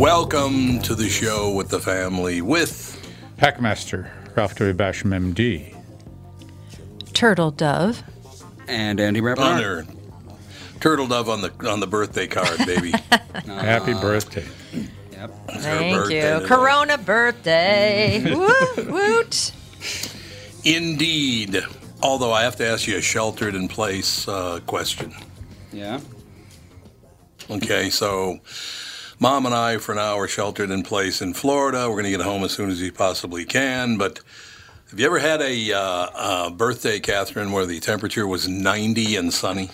Welcome to the show with the family with Packmaster Ralph W. Basham, MD. Turtle Dove. And Andy Rappaport. Honor. Turtle dove on the on the birthday card, baby. Happy birthday. Yep. It's her Thank birthday you. today. Corona birthday. woot woot. Indeed. Although I have to ask you a sheltered in place uh, question. Yeah. Okay, so mom and I, for now, are sheltered in place in Florida. We're going to get home as soon as we possibly can. But have you ever had a uh, uh, birthday, Catherine, where the temperature was 90 and sunny?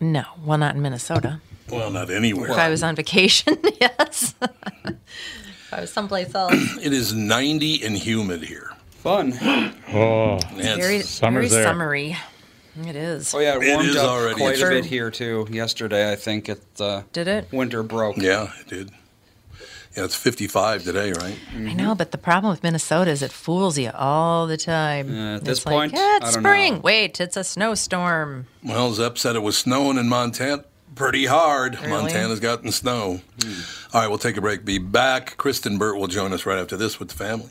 No, well, not in Minnesota. Well, not anywhere. If I was on vacation, yes. if I was someplace else. It is 90 and humid here. Fun. Oh, It's- Very, Summer's very there. summery. It is. Oh yeah, it It warmed is up already. quite It's a bit here too. Yesterday, I think it. Uh, Did it? Winter broke. yeah, it did. Yeah, it's 55 today, right? I know, but the problem with Minnesota is it fools you all the time. Yeah, at It's this like, point, "Yeah, it's I don't spring. know." Wait, it's a snowstorm. Well, Zepp said it was snowing in Montana pretty hard. Really? Montana's gotten snow. All right, we'll take a break. Be back. Kristen Burt will join us right after this with the family.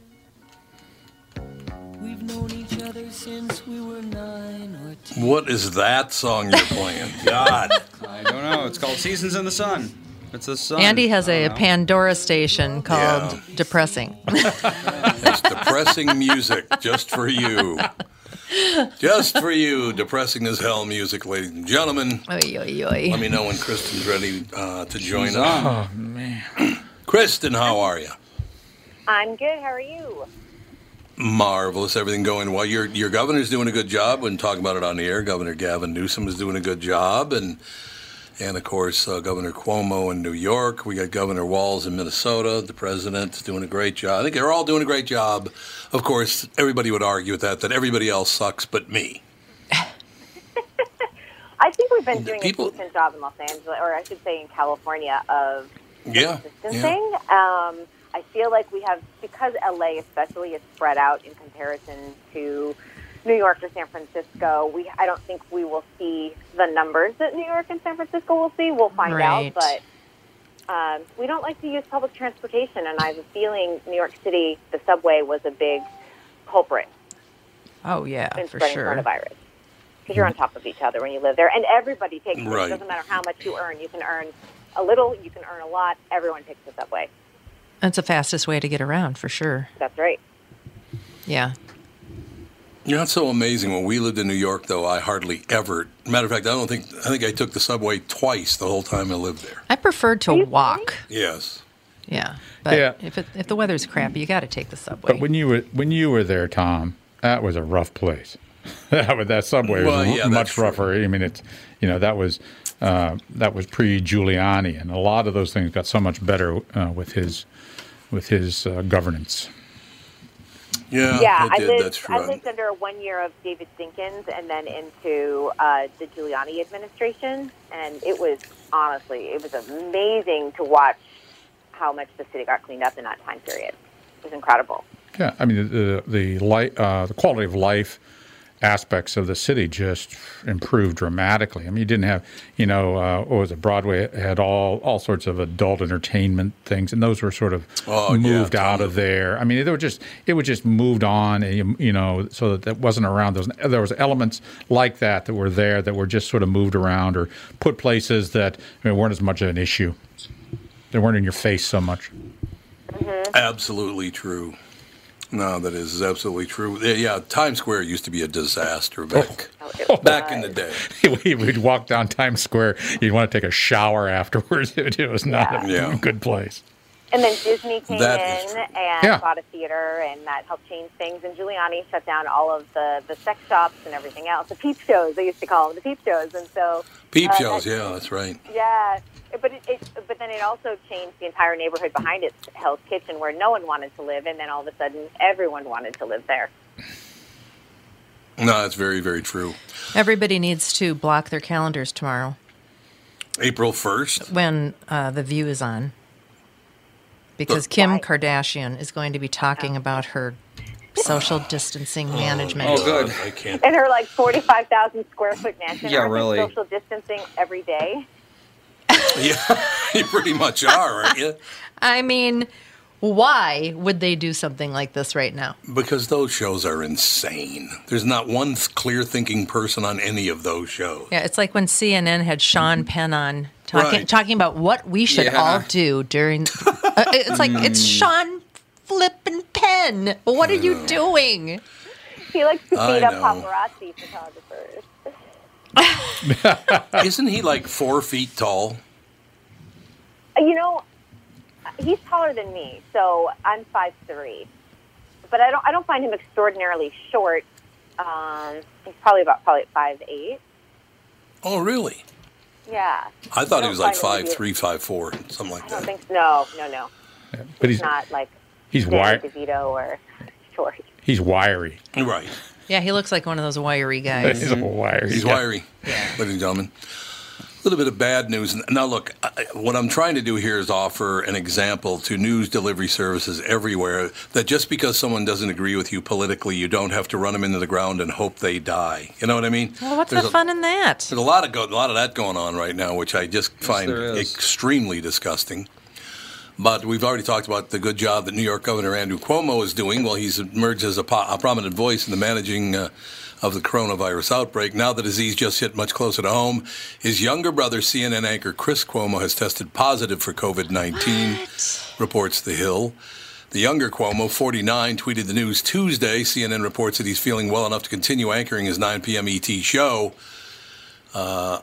What is that song you're playing? God. I don't know. It's called Seasons in the Sun. It's the sun. Andy has a know. Pandora station called Yeah. Depressing. It's depressing music just for you. Just for you. Depressing as hell music, ladies and gentlemen. oy, oy, oy. Let me know when Kristen's ready uh, to join She's us. Oh, man. Kristen, how are you? I'm good. How are you? Marvelous. Everything going well. Your your governor's doing a good job. When talking about it on the air, Governor Gavin Newsom is doing a good job, and and of course uh, Governor Cuomo in New York. We got Governor Walz in Minnesota. The president's doing a great job. I think they're all doing a great job. Of course, everybody would argue with that that everybody else sucks but me. I think we've been doing People- a decent job in Los Angeles, or I should say in California, of Yeah. distancing. Um, I feel like we have, because LA especially is spread out in comparison to New York or San Francisco, we I don't think we will see the numbers that New York and San Francisco will see. We'll find Right. out, but um, we don't like to use public transportation, and I have a feeling New York City, the subway was a big culprit Oh, yeah, in for spreading sure. coronavirus. Because you're on top of each other when you live there, and everybody takes it. Right. It doesn't matter how much you earn. You can earn a little, you can earn a lot. Everyone takes the subway. That's the fastest way to get around, for sure. That's right. Yeah. You know, it's so amazing. When we lived in New York, though, I hardly ever. Matter of fact, I don't think I think I took the subway twice the whole time I lived there. I preferred to walk. Yes. Yeah. But Yeah. if it, if the weather's crappy, you got to take the subway. But when you were when you were there, Tom, that was a rough place. that, that subway was Well, yeah, that's much true. rougher. I mean, it's you know that was uh, that was pre Giuliani, and a lot of those things got so much better uh, with his with his uh, governance. Yeah, yeah, it I did. lived. That's true. I lived under one year of David Dinkins, and then into uh, the Giuliani administration, and it was honestly, it was amazing to watch how much the city got cleaned up in that time period. It was incredible. Yeah, I mean the the li- uh, the quality of life aspects of the city just improved dramatically. I mean, you didn't have, you know, uh, what was it? Broadway had all all sorts of adult entertainment things, and those were sort of Oh, yeah, moved out tons of there. I mean, they were just it was just moved on, and you, you know, so that that wasn't around. Those there was elements like that that were there that were just sort of moved around or put places that I mean, weren't as much of an issue. They weren't in your face so much. Absolutely true. No, that is absolutely true. Yeah, Yeah, Times Square used to be a disaster back Oh, back in the day. We'd walk down Times Square. You'd want to take a shower afterwards. It was not a Yeah. good place. And then Disney came That is in and Yeah. bought a theater, and that helped change things. And Giuliani shut down all of the, the sex shops and everything else. The peep shows, they used to call them the peep shows. And so, Peep uh, shows, that- yeah, that's right. Yeah, but it, it, but then it also changed the entire neighborhood behind it, Hell's Kitchen, where no one wanted to live, and then all of a sudden, everyone wanted to live there. No, that's very, very true. Everybody needs to block their calendars tomorrow April first. when uh, the view is on. Because Kim Why? Kardashian is going to be talking about her social distancing management. Oh, good. I can't. And her like forty-five thousand square foot mansion. Yeah, aren't really. Social distancing every day. Yeah, you pretty much are, aren't you? I mean, why would they do something like this right now? Because those shows are insane. There's not one clear thinking person on any of those shows. Yeah, it's like when CNN had Sean mm-hmm. Penn on talking Right. talking about what we should Yeah. all do during. Uh, uh it's like it's mm. Sean Flippin' Penn. What are you doing? He likes to I beat up know. paparazzi photographers. Isn't he like four feet tall? You know, he's taller than me, so I'm five three. But I don't I don't find him extraordinarily short. Um, he's probably about probably five eight. Oh, really? Yeah. I thought I he was like find him five to three, five four, something like I don't that. think no, no, no. But he's Not like he's Danny wi- DeVito or short. he's wiry. Right. Yeah, he looks like one of those wiry guys. He's a wiry. He's got- wiry, ladies and gentlemen. A little bit of bad news. Now, look, I- what I'm trying to do here is offer an example to news delivery services everywhere that just because someone doesn't agree with you politically, you don't have to run them into the ground and hope they die. You know what I mean? Well, what's There's the a- fun in that? There's a lot of go- a lot of that going on right now, which I just find extremely disgusting. But we've already talked about the good job that New York Governor Andrew Cuomo is doing. Well, he's emerged as a, po- a prominent voice in the managing uh, of the coronavirus outbreak. Now the disease just hit much closer to home. His younger brother, CNN anchor Chris Cuomo, has tested positive for COVID 19, reports The Hill. The younger Cuomo, 49, tweeted the news Tuesday. CNN reports that he's feeling well enough to continue anchoring his 9 p.m. ET show. Uh,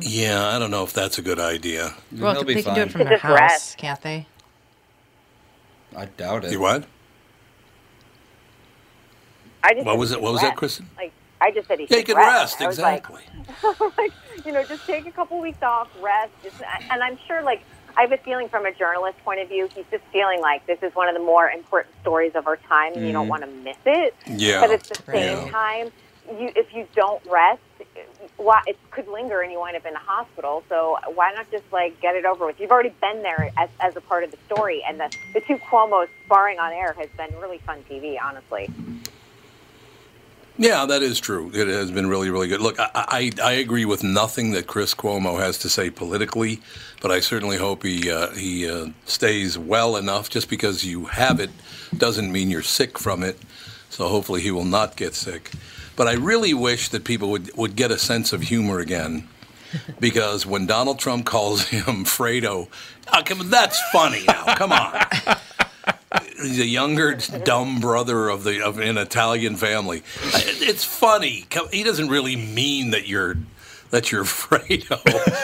Yeah, I don't know if that's a good idea. Well, He'll be they can do it from It's their house, rest. can't they? I doubt it. You what? I just What was it? What was that, rest. Kristen? Like I just said he Yeah, should rest. rest, like, exactly. like, you know, just take a couple weeks off, rest. Just, and I'm sure, like, I have a feeling from a journalist point of view, he's just feeling like this is one of the more important stories of our time, and you don't mm-hmm. want to miss it. Yeah, But at the same yeah. time, you if you don't rest, why it could linger and you wind up in the hospital. So why not just like get it over with? You've already been there as, as a part of the story, and the the two Cuomo's sparring on air has been really fun TV, honestly. Yeah, that is true. It has been really, really good. Look, I, I, I agree with nothing that Chris Cuomo has to say politically, but I certainly hope he uh, he uh, stays well enough. Just because you have it doesn't mean you're sick from it. So hopefully he will not get sick. But I really wish that people would, would get a sense of humor again. Because when Donald Trump calls him Fredo, uh, come- that's funny now. Come on. He's a younger, dumb brother of the of an Italian family. It's funny. He doesn't really mean that you're that you're Fredo,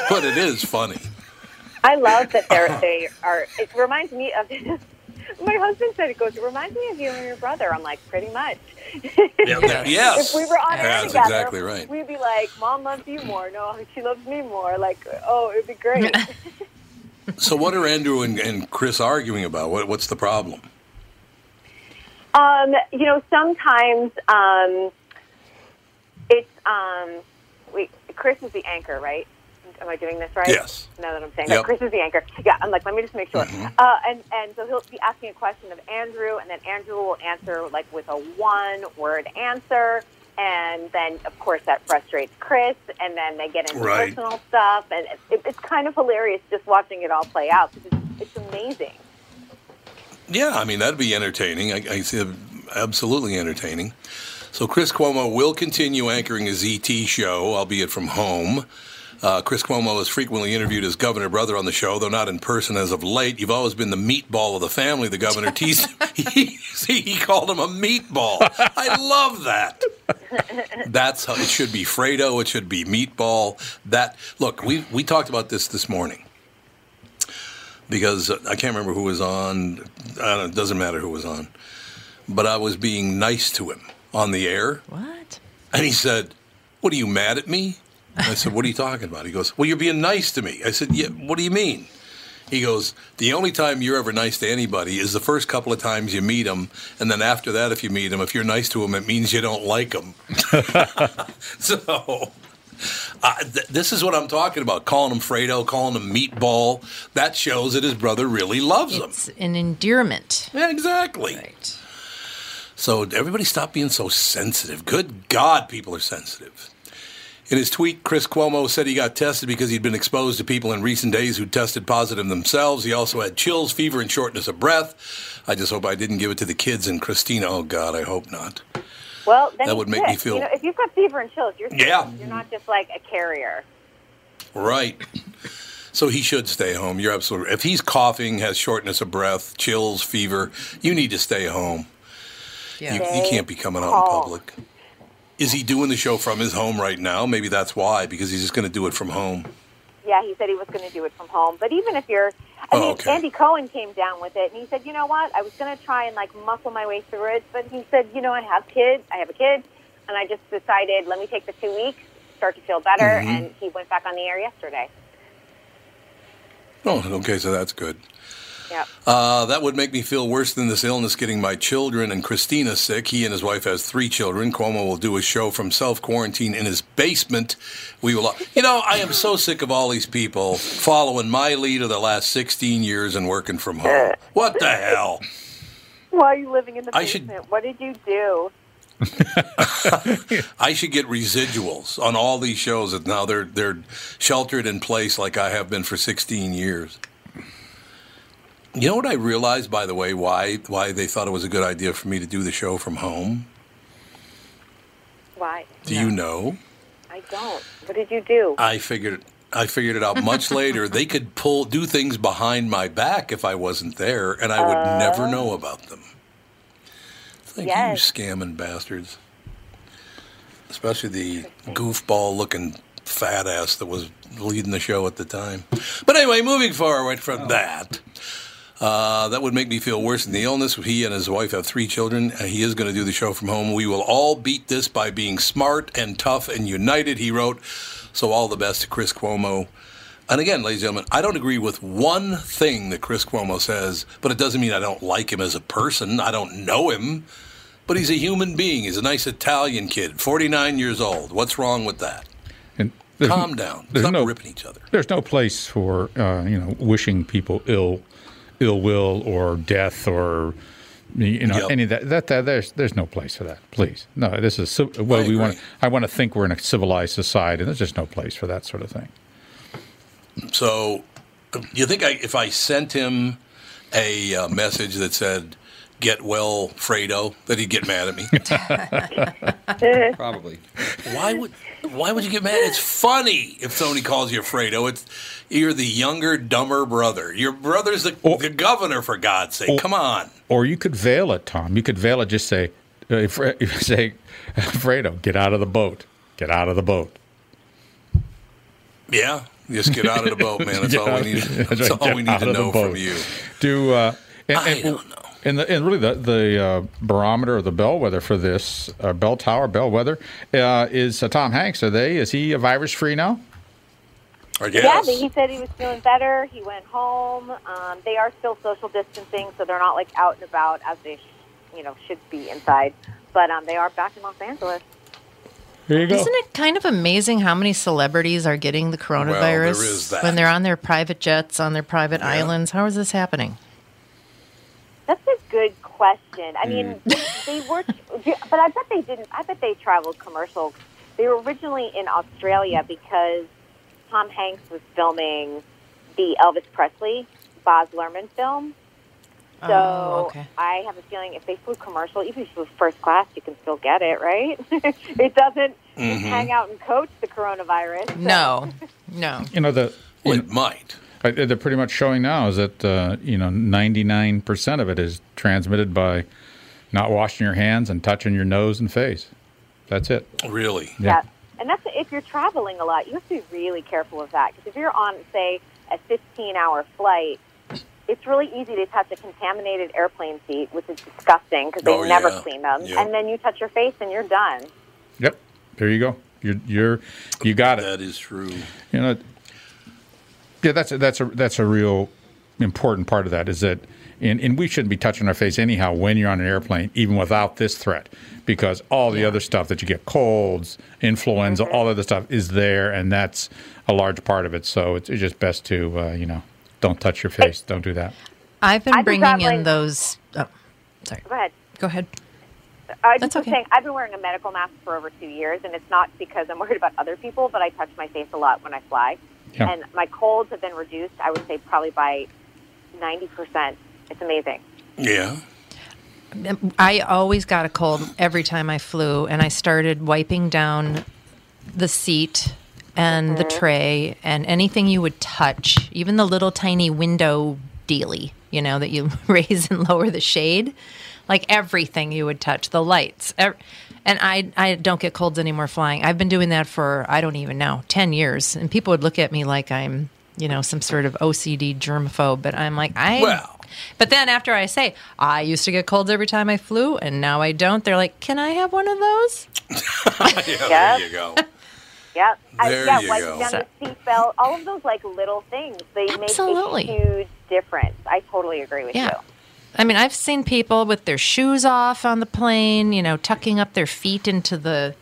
but it is funny. I love that they're they are. It reminds me of my husband said it goes. It reminds me of you and your brother. I'm like, pretty much. Yeah, that- yes. if we were on air together, exactly right. we'd be like, "Mom loves you more. No, she loves me more." Like, oh, it'd be great. So what are Andrew and, and Chris arguing about? What, what's the problem? Um, you know, sometimes um, it's um, we. Chris is the anchor, right? Am I doing this right? Yes. Now that I'm saying Yep. that, Chris is the anchor. Yeah, I'm like, let me just make sure. Uh, and and so he'll be asking a question of Andrew, and then Andrew will answer like with a one-word answer, and then of course that frustrates Chris, and then they get into Right. personal stuff, and it, it's kind of hilarious just watching it all play out because it's, it's amazing. Yeah, I mean that'd be entertaining. I, I see, absolutely entertaining. So Chris Cuomo will continue anchoring his ET show, albeit from home. Uh, Chris Cuomo is frequently interviewed as governor brother on the show, though not in person as of late. You've always been the meatball of the family. The governor teased. he, he called him a meatball. I love that. That's how it should be. Fredo. It should be meatball. That look. We we talked about this this morning because I can't remember who was on. I don't, it doesn't matter who was on, but I was being nice to him on the air, What? and he said, "What are you mad at me?" I said, "What are you talking about?" He goes, "Well, you're being nice to me." I said, "Yeah. What do you mean?" He goes, "The only time you're ever nice to anybody is the first couple of times you meet them, and then after that, if you meet them, if you're nice to them, it means you don't like them." so. Uh, th- this is what I'm talking about. Calling him Fredo, calling him Meatball. That shows that his brother really loves him. It's an endearment. Yeah, exactly. Right. So everybody stop being so sensitive. Good God, people are sensitive. In his tweet, Chris Cuomo said he got tested because he'd been exposed to people in recent days who tested positive themselves. He also had chills, fever, and shortness of breath. I just hope I didn't give it to the kids and Christina. Oh God, I hope not. Well, That would make me feel- You know, if you've got fever and chills, you're sick. Yeah. You're not just like a carrier. Right. So he should stay home. You're absolutely. If he's coughing, has shortness of breath, chills, fever, you need to stay home. Yeah. You, you can't be coming out in public. Is he doing the show from his home right now? Maybe that's why, because he's just going to do it from home. Yeah, he said he was going to do it from home. But even if you're, I Oh, mean, okay. Andy Cohen came down with it, and he said, you know what? I was going to try and like muscle my way through it, but he said, you know, I have kids, I have a kid, and I just decided let me take the two weeks, start to feel better, Mm-hmm. and he went back on the air yesterday. Oh, okay, so that's good. Yeah. Uh, that would make me feel worse than this illness getting my children and Christina sick. He and his wife has three children. Cuomo will do a show from self quarantine in his basement. We will, you know, I am so sick of all these people following my lead of the last 16 years and working from home. What the hell? Why are you living in the I should- basement? What did you do? I should get residuals on all these shows that now they're they're sheltered in place like I have been for 16 years. You know what I realized, by the way, why why they thought it was a good idea for me to do the show from home? Why? Do you know? I don't. What did you do? I figured I figured it out much later. They could pull do things behind my back if I wasn't there, and I would never oh. know about them. Thank Yes. you, scamming bastards. Especially the goofball looking fat ass that was leading the show at the time. But anyway, moving forward from oh. that. Uh, that would make me feel worse than the illness. He and his wife have three children. and he is going to do the show from home. We will all beat this by being smart and tough and united, he wrote. So, all the best to Chris Cuomo. And again, ladies and gentlemen, I don't agree with one thing that Chris Cuomo says, but it doesn't mean I don't like him as a person. I don't know him, but he's a human being. He's a nice Italian kid, 49 years old. What's wrong with that? And Calm down. Stop no- ripping each other. there's no place for uh, you know wishing people ill, ill will or death or you know Yep. any of that, that. That there's there's no place for that. Please, no. This is well, we want. I want to think we're in a civilized society, and there's just no place for that sort of thing. So, you think I, if I sent him a uh, message that said "Get well, Fredo," that he'd get mad at me? Probably. why would Why would you get mad? It's funny if somebody calls you Fredo. It's you're the younger, dumber brother. Your brother's the, Or- the governor, for God's sake. or- Come on. Or you could veil it, Tom. You could veil it. Just say, uh, Fre- say, Fredo, get out of the boat. Get out of the boat. Yeah, just get out of the boat, man. That's all we need. that's That's right, all get we need to know from you. Do uh, and, I and- don't know. And, the, and really, the the uh, barometer or the bellwether for this uh, bell tower bellwether uh, is uh, Tom Hanks. Are they? Is he a virus free now? I guess. Yeah, but he said he was feeling better. He went home. Um, they are still social distancing, so they're not like out and about as they, sh- you know, should be inside. But um, they are back in Los Angeles. Here you go. Isn't it kind of amazing how many celebrities are getting the coronavirus is that. when they're on their private jets, on their private islands? How is this happening? That's a good question. I mean, mm. they, they were, but I bet they didn't. I bet they traveled commercial. They were originally in Australia because Tom Hanks was filming the Elvis Presley Baz Luhrmann film. So Oh, okay. I have a feeling if they flew commercial, even if you flew first class, you can still get it, right? it doesn't just hang out and coach the coronavirus. So- No, no. You know the. Well, it might. They're pretty much showing now is that uh, you know 99% of it is transmitted by not washing your hands and touching your nose and face. That's it. Really. Yeah. And that's if you're traveling a lot, you have to be really careful of that. Because if you're on, say, a 15 hour flight, it's really easy to touch a contaminated airplane seat, which is disgusting because they Oh, never yeah. clean them. Yeah. And then you touch your face and you're done. Yep. There you go. You're you're you got it. That is true. You know. Yeah, that's a, that's a that's a real important part of that is that, and, and we shouldn't be touching our face anyhow when you're on an airplane, even without this threat, because all the other stuff that you get colds, influenza, all the other stuff is there, and that's a large part of it. So it's, it's just best to uh, you know don't touch your face, don't do that. I've been I've been bringing in traveling- those. Oh, sorry. Go ahead. Go ahead. I That's just okay. saying, I've been wearing a medical mask for over two years, and it's not because I'm worried about other people, but I touch my face a lot when I fly. Yeah. And my colds have been reduced, I would say, probably by 90%. It's amazing. Yeah. I always got a cold every time I flew, and I started wiping down the seat and the mm-hmm. tray and anything you would touch, even the little tiny window dealy, you know, that you raise and lower the shade, like everything you would touch, the lights. ev- And I, I don't get colds anymore flying. I've been doing that for, I don't even know, 10 years. And people would look at me like I'm, you know, some sort of OCD germaphobe, but I'm like, I. Well. But then after I say, I used to get colds every time I flew and now I don't, they're like, can I have one of those? yeah. Yeah. There you go. Yeah. I, There yeah, you wiping go. down the seatbelt, all of those like little things, they Absolutely. make a huge difference. I totally agree with Yeah. you. I mean, I've seen people with their shoes off on the plane, you know, tucking up their feet into the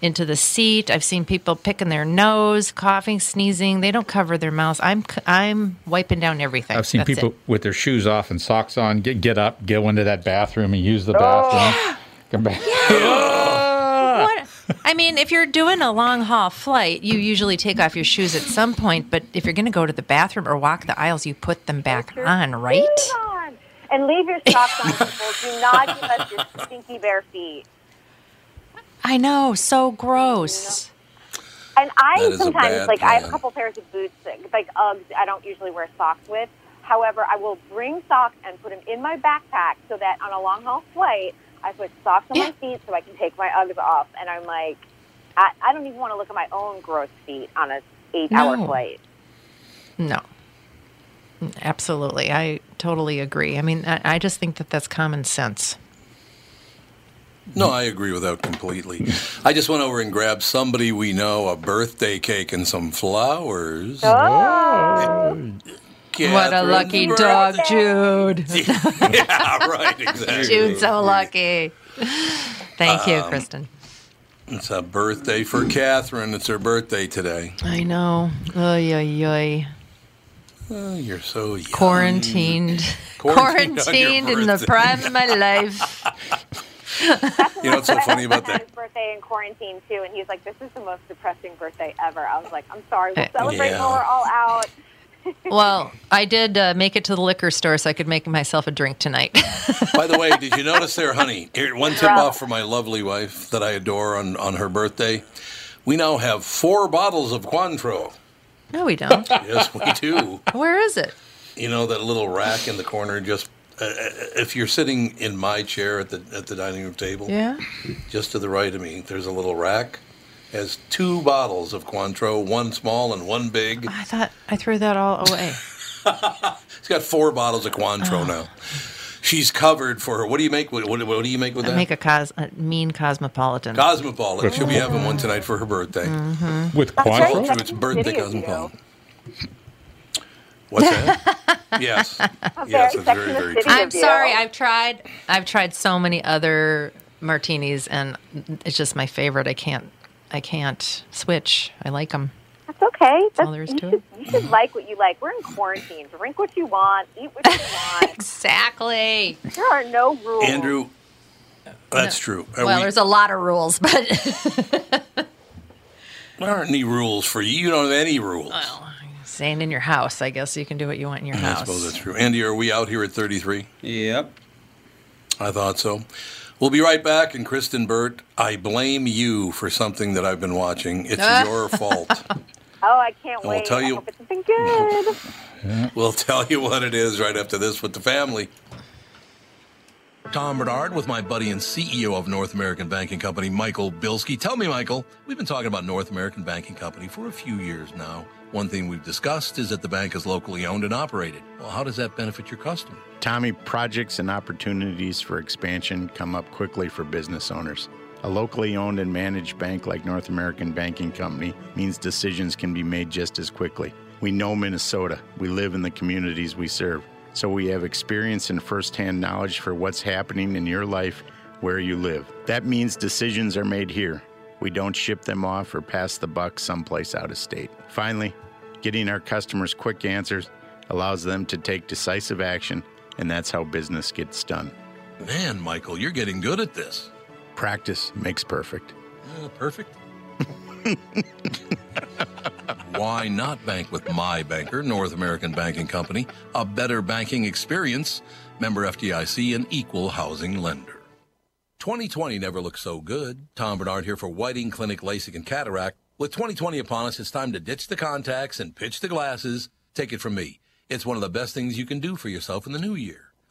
into the seat. I've seen people picking their nose, coughing, sneezing. They don't cover their mouths. I'm c- I'm wiping down everything. I've seen That's people it. with their shoes off and socks on get get up, go into that bathroom and use the Oh. bathroom. Come back. What? I mean, if you're doing a long haul flight, you usually take off your shoes at some point. But if you're going to go to the bathroom or walk the aisles, you put them back on, right? Shoes on. And leave your socks on, people. Do not give us your stinky bare feet. I know, so gross. And I That is sometimes bad like I have a couple pairs of boots, that- like Uggs. I don't usually wear socks with. However, I will bring socks and put them in my backpack so that on a long haul flight, I put socks on Yeah. my feet so I can take my Uggs off. And I'm like, I, I don't even want to look at my own gross feet on a eight hour No. flight. No. Absolutely. I totally agree. I mean, I, I just think that that's common sense. No, I agree with that completely. I just went over and grabbed somebody we know a birthday cake and some flowers. Oh, what a lucky birthday. dog, Jude. yeah, right, exactly. Jude's so lucky. Thank Um, you, Kristen. It's a birthday for Catherine. It's her birthday today. I know. Oy, oy, oy. Oh, you're so young. Quarantined. Quarantined Quarantined in the prime of my life. You know what's so funny about that? dad's birthday in quarantine too, and he's like, "This is the most depressing birthday ever." I was like, "I'm sorry, we'll Uh, celebrate yeah. when we're all out." Well, I did uh, make it to the liquor store so I could make myself a drink tonight. By the way, did you notice there, honey? Here, one tip off for my lovely wife that I adore on, on her birthday. We now have four bottles of Cointreau. No, we don't. Yes, we do. Where is it? You know that little rack in the corner. Just uh, uh, if you're sitting in my chair at the at the dining room table, Yeah. just to the right of me, there's a little rack. Has two bottles of Cointreau, one small and one big. I thought I threw that all away. He's got four bottles of Oh. Cointreau now. She's covered for her. What do you make? With, what, what do you make with I that? make a, cos- a mean cosmopolitan. Cosmopolitan. She'll be having one tonight for her birthday. With right. Cointreau? Go through its birthday Video cosmopolitan. What's that? yes. Yes, it's very, very true. I'm sorry. I've tried. I've tried so many other martinis, and it's just my favorite. I can't. I can't switch. I like them. That's okay. That's, all there is you to should, it. You should like what you like. We're in quarantine. Drink what you want. Eat what you want. Exactly. there are no rules. Andrew, that's true. Are well, we- there's a lot of rules, but there aren't any rules for you. You don't have any rules. Well, staying in your house, I guess you can do what you want in your I house. I suppose that's true. Andy, are we out here at 33? Yep. I thought so. We'll be right back. And Kristen Burt, I blame you for something that I've been watching. It's your fault. Oh, I can't wait! we'll wait. tell I you- hope it's something good. We'll tell you what it is right after this with the family. Tom Barnard with my buddy and CEO of North American Banking Company, Michael Bilski. Tell me, Michael, we've been talking about North American Banking Company for a few years now. One thing we've discussed is that the bank is locally owned and operated. Well, how does that benefit your customer? Tommy, projects and opportunities for expansion come up quickly for business owners. A locally owned and managed bank like North American Banking Company means decisions can be made just as quickly. We know Minnesota. We live in the communities we serve. So we have experience and firsthand knowledge for what's happening in your life where you live. That means decisions are made here. We don't ship them off or pass the buck someplace out of state. Finally, getting our customers quick answers allows them to take decisive action, and that's how business gets done. Man, Michael, you're getting good at this. Practice makes perfect. Uh, perfect. Why not bank with my banker, North American Banking Company? A better banking experience. Member FDIC, an equal housing lender. 2020 never looked so good. Tom Barnard here for Whiting Clinic LASIK and Cataract. With 2020 upon us, it's time to ditch the contacts and pitch the glasses. Take it from me. It's one of the best things you can do for yourself in the new year.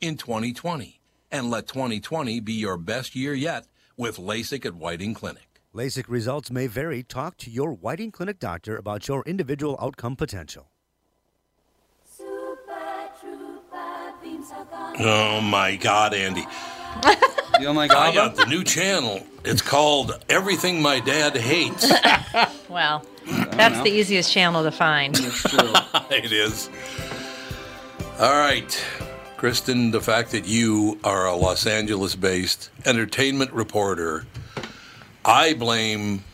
in 2020. And let 2020 be your best year yet with LASIK at Whiting Clinic. LASIK results may vary. Talk to your Whiting Clinic doctor about your individual outcome potential. Oh my God, Andy. Oh my God. I got the new channel. It's called Everything My Dad Hates. Well, that's the easiest channel to find. That's true. it is. All right. Kristen, the fact that you are a Los Angeles based entertainment reporter, I blame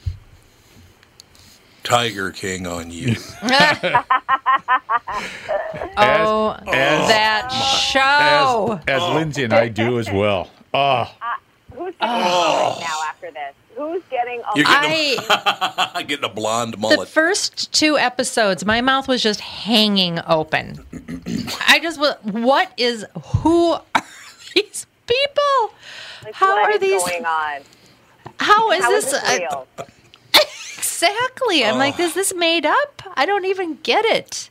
Tiger King on you. oh, as- that show. As, as Lindsay and I do as well. Oh, Who's getting ah. married now after this? Who's getting a You're getting, I a, getting a blonde mullet. the mullet. first two episodes, my mouth was just hanging open. I just was. What is? Who are these people? like, How what are is these? going on? How is How is this? this uh, real? exactly. I'm like, is this made up? I don't even get it.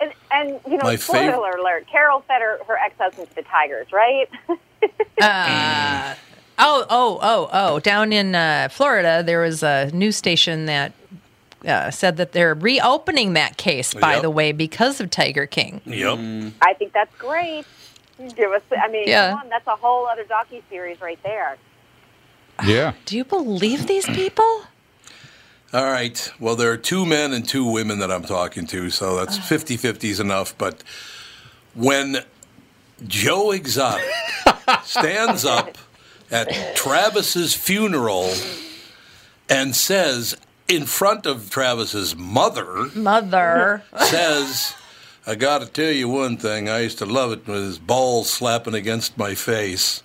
And, and you know, My spoiler fav- alert: Carole fed her, her ex-husband to the tigers, right? Uh, oh, oh, oh, oh. Down in uh, Florida, there was a news station that uh, said that they're reopening that case, by Yep. the way, because of Tiger King. Yep. I think that's great. Give us. I mean, Yeah. come on, that's a whole other docu series right there. yeah. Do you believe these people? All right. Well, there are two men and two women that I'm talking to, so that's 50 50 is enough. But when Joe Exotic stands up at Travis's funeral and says, in front of Travis's mother, Mother. says, I got to tell you one thing. I used to love it with his balls slapping against my face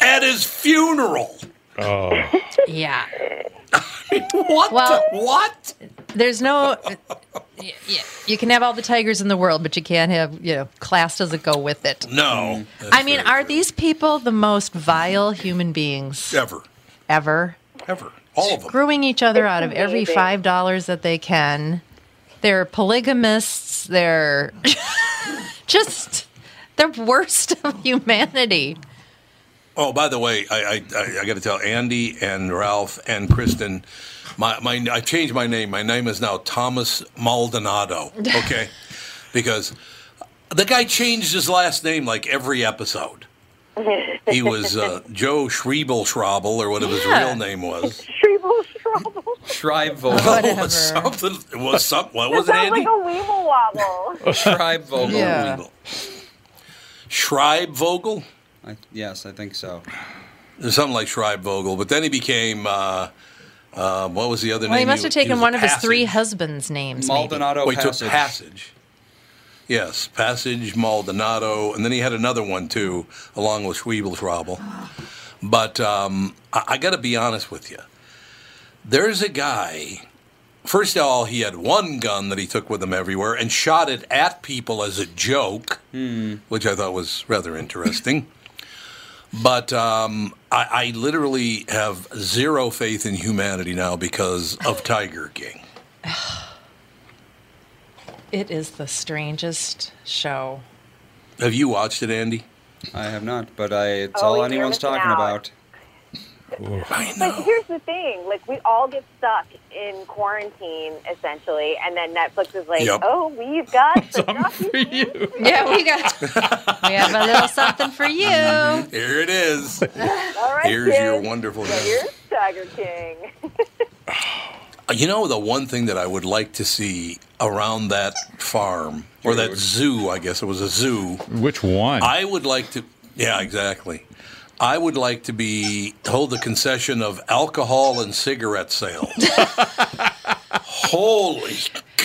at his funeral. Oh, yeah. What? Well- the, what? There's no. Yeah, you can have all the tigers in the world, but you can't have, you know, class doesn't go with it. No. I mean, are true. these people the most vile human beings ever, ever? ever, all of them? Screwing each other out of every five dollars that they can. They're polygamists. They're just the worst of humanity. Oh, by the way, I I, I, I got to tell Andy and Ralph and Kristen, my my I changed my name. My name is now Thomas Maldonado. Okay, because the guy changed his last name like every episode. He was uh, Joe Schriebel Schrabel or whatever his real name was. Shrivel Schrovel. Tribe Oh, was something. It was some. What was it, sounds Andy? like a weeble wobble. Tribe Vogel. Yeah. Schriebel. Schreibvogel. I, yes, I think so. There's something like Schreibvogel, but then he became. Uh, uh, what was the other Well, name? Well, he must have taken one of his three husbands' names. Maldonado he took Passage. Passage. Yes, Passage, Maldonado, and then he had another one too, along with Schwiebelschrabel. But um, I, I got to be honest with you. There's a guy. First of all, he had one gun that he took with him everywhere and shot it at people as a joke, which I thought was rather interesting. But um, I, I literally have zero faith in humanity now because of Tiger King. It is the strangest show. Have you watched it, Andy? I have not, but I, it's Oh, all you're anyone's missing talking out. about. I But here's the thing: like we all get stuck in quarantine essentially, and then Netflix is like, Yep. "Oh, we've got the Something for you. Yeah, we got we have a little something for you. Mm-hmm. Here it is. All right, Here's your kids. wonderful. So here's Tiger King. You know, the one thing that I would like to see around that farm or that zoo, I guess it was a zoo. Which one? I would like to. Yeah, exactly. I would like to be hold the concession of alcohol and cigarette sales. Holy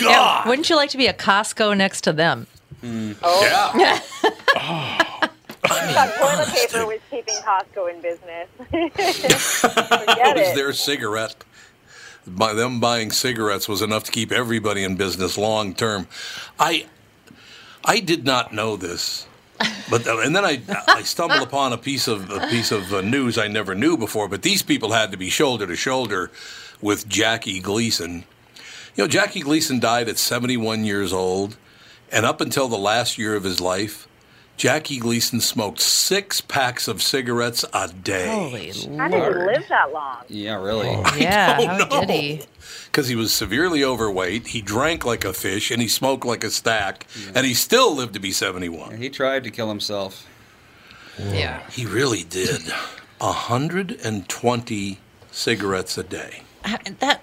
Yeah, God! wouldn't you like to be a Costco next to them? Hmm. Oh, Yeah. Oh. thought toilet paper was keeping Costco in business. Forget it was it. their cigarette. By them buying cigarettes was enough to keep everybody in business long term. I I did not know this, but and then I I stumbled upon a piece of a piece of uh, news I never knew before. But these people had to be shoulder to shoulder with Jackie Gleason. You know, Jackie Gleason died at 71 years old, and up until the last year of his life, Jackie Gleason smoked six packs of cigarettes a day. Holy How did he live that long? Yeah, really. Oh, yeah, don't how know. did he? because he was severely overweight. He drank like a fish and he smoked like a stack, and he still lived to be 71. He tried to kill himself. Yeah. He really did. 120 cigarettes a day. H- That.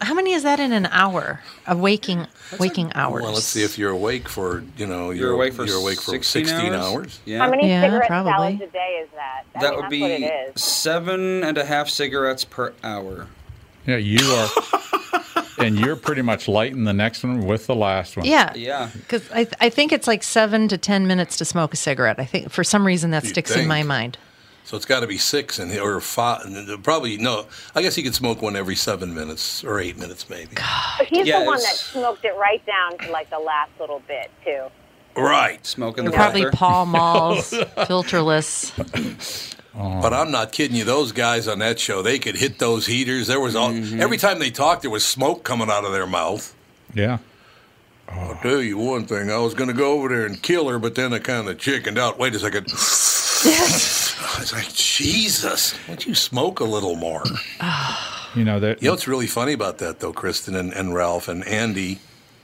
How many is that in an hour of waking waking hours? Well, let's see if you're awake for, you know, you're, You're awake for you're awake for 16, 16 hours? hours. Yeah. How many Yeah, cigarette probably. salads a day is that? I that mean, would that's what it be seven and a half cigarettes per hour. yeah, you are. and you're pretty much lighting the next one with the last one. Yeah. Yeah. Because I, I think it's like seven to ten minutes to smoke a cigarette. I think for some reason that You'd sticks in my mind. So it's got to be six and or five. Probably no. I guess he could smoke one every seven minutes or eight minutes, maybe. But he's Yeah, the one that smoked it right down to like the last little bit too. Right. Smoking the Probably filter. Paul Mall's filterless. But I'm not kidding you. Those guys on that show, they could hit those heaters. There was all, mm-hmm. every time they talked, there was smoke coming out of their mouth. Yeah. I'll tell you one thing. I was going to go over there and kill her, but then I kind of chickened out. Wait a second. I was like, Jesus, why don't you smoke a little more? You know that. You know what's really funny about that, though, Kristen and, and Ralph and Andy?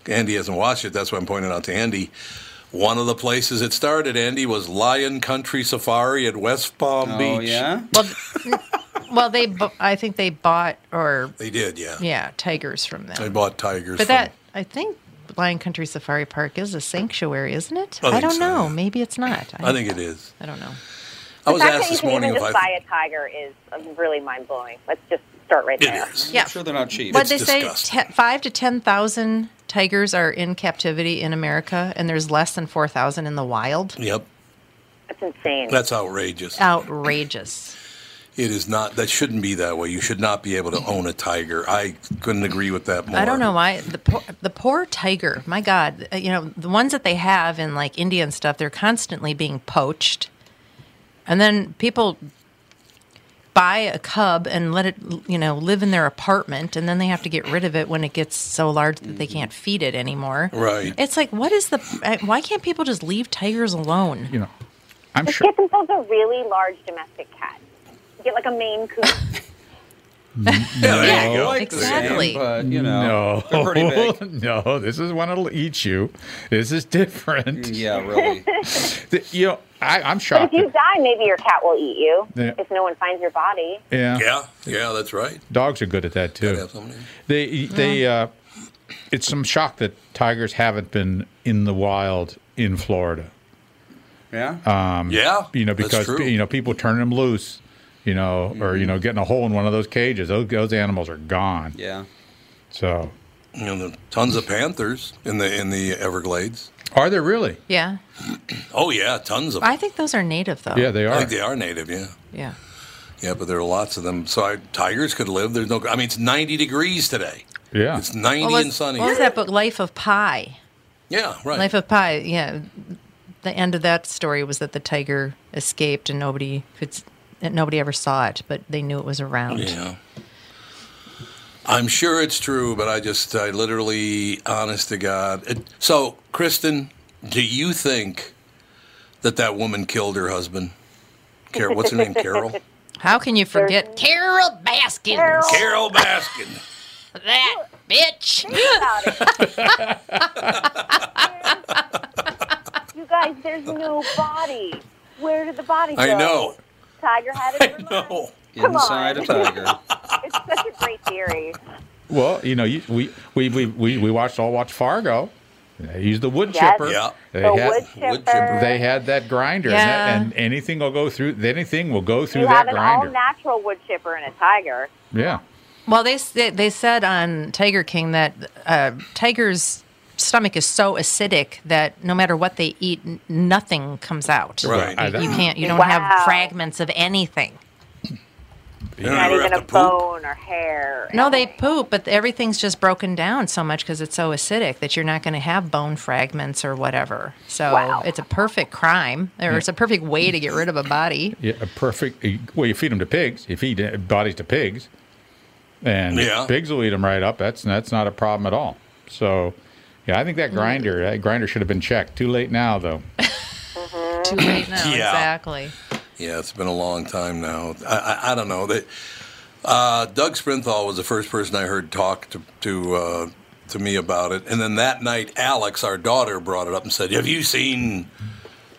Andy hasn't watched it. That's why I'm pointing out to Andy. One of the places it started, Andy, was Lion Country Safari at West Palm Oh, Beach. yeah? Well, well, they bu- I think they bought or They did, yeah. yeah tigers from them. They bought tigers. But from- that I think Lion Country Safari Park is a sanctuary, isn't it? I think don't so, know. yeah. Maybe it's not. I think it is. I don't know. I The was fact asked that you this can morning even if just I. buy a tiger is uh, really mind blowing. Let's just start right It there. is. Yeah. I'm sure they're not cheap. What It's they say, disgusting. te- five to ten thousand tigers are in captivity in America, and there's less than four thousand in the wild. Yep. That's insane. That's outrageous. Outrageous. It is not. That shouldn't be that way. You should not be able to own a tiger. I couldn't agree with that more. I don't know why the poor, the poor tiger. My God, uh, you know the ones that they have in like India and stuff. They're constantly being poached, and then people buy a cub and let it, you know, live in their apartment, and then they have to get rid of it when it gets so large that they can't feed it anymore. Right. It's like, what is the? uh, Why can't people just leave tigers alone? You know, I'm Just sure. get themselves a really large domestic cat. Get like a Maine Coon. Yeah, there Yeah, you go. like Exactly. same, but you know, No, they're pretty big. no, this is one that'll eat you. This is different. Yeah, really. The- you know, I, I'm but if you that- die, maybe your cat will eat you Yeah. if no one finds your body. yeah, Yeah, yeah, that's right. dogs are good at that Gotta too. have somebody. They they uh, it's some shock that tigers haven't been in the wild in Florida. Yeah. Um, yeah, You know, because you know people turn them loose, you know, or you mm-hmm. know getting a hole in one of those cages. Those those animals are gone. yeah. So You know, the tons of panthers in the in the Everglades. are there really? Yeah, Oh yeah, tons of. I think those are native though. Yeah, they are. I think they are native. Yeah, yeah. yeah, but there are lots of them. So I, tigers could live. There's no. I mean, it's 90 degrees today. Yeah. It's 90 What was, and sunny. what was that book, Life of Pi? Yeah, right. Life of Pi. Yeah, the end of that story was that the tiger escaped and nobody could, s- and nobody ever saw it, but they knew it was around. Yeah. I'm sure it's true, but I just, I literally, honest to God. It, so, Kristen, do you think that that woman killed her husband? Carole, what's her name? Carole? How can you forget Carole Baskin? Carole. Carole Baskin. That bitch. Think about it. you guys, there's no body. Where did the body go? I know. Tiger had it. I in the mud. Come Inside on. a tiger. It's such a great theory. Well, you know, you, we, we, we, we, we watched all watch Fargo. They used the wood Yes. chipper. Yeah. They The had, wood wood chipper. chipper. they had that grinder, and, that, and anything will go through. Anything will go through you that have an grinder. all-natural wood chipper and a tiger. yeah. Well, they they they said on Tiger King that uh, tiger's stomach is so acidic that no matter what they eat, n- nothing comes out. Right. I- You can't. You don't Wow. have fragments of anything. You don't even a poop. bone or hair. No, they poop, but everything's just broken down so much because it's so acidic that you're not going to have bone fragments or whatever. So Wow. it's a perfect crime, or it's a perfect way to get rid of a body. Yeah, a perfect. Well, you feed them to pigs. You feed uh, bodies to pigs, and Yeah. pigs will eat them right up. That's that's not a problem at all. So, yeah, I think that grinder that grinder should have been checked. Too late now, though. Too late now. Yeah. Exactly. Yeah, it's been a long time now. I, I, I don't know. They, uh, Doug Sprinthal was the first person I heard talk to to uh, to me about it, and then that night, Alex, our daughter, brought it up and said, "Have you seen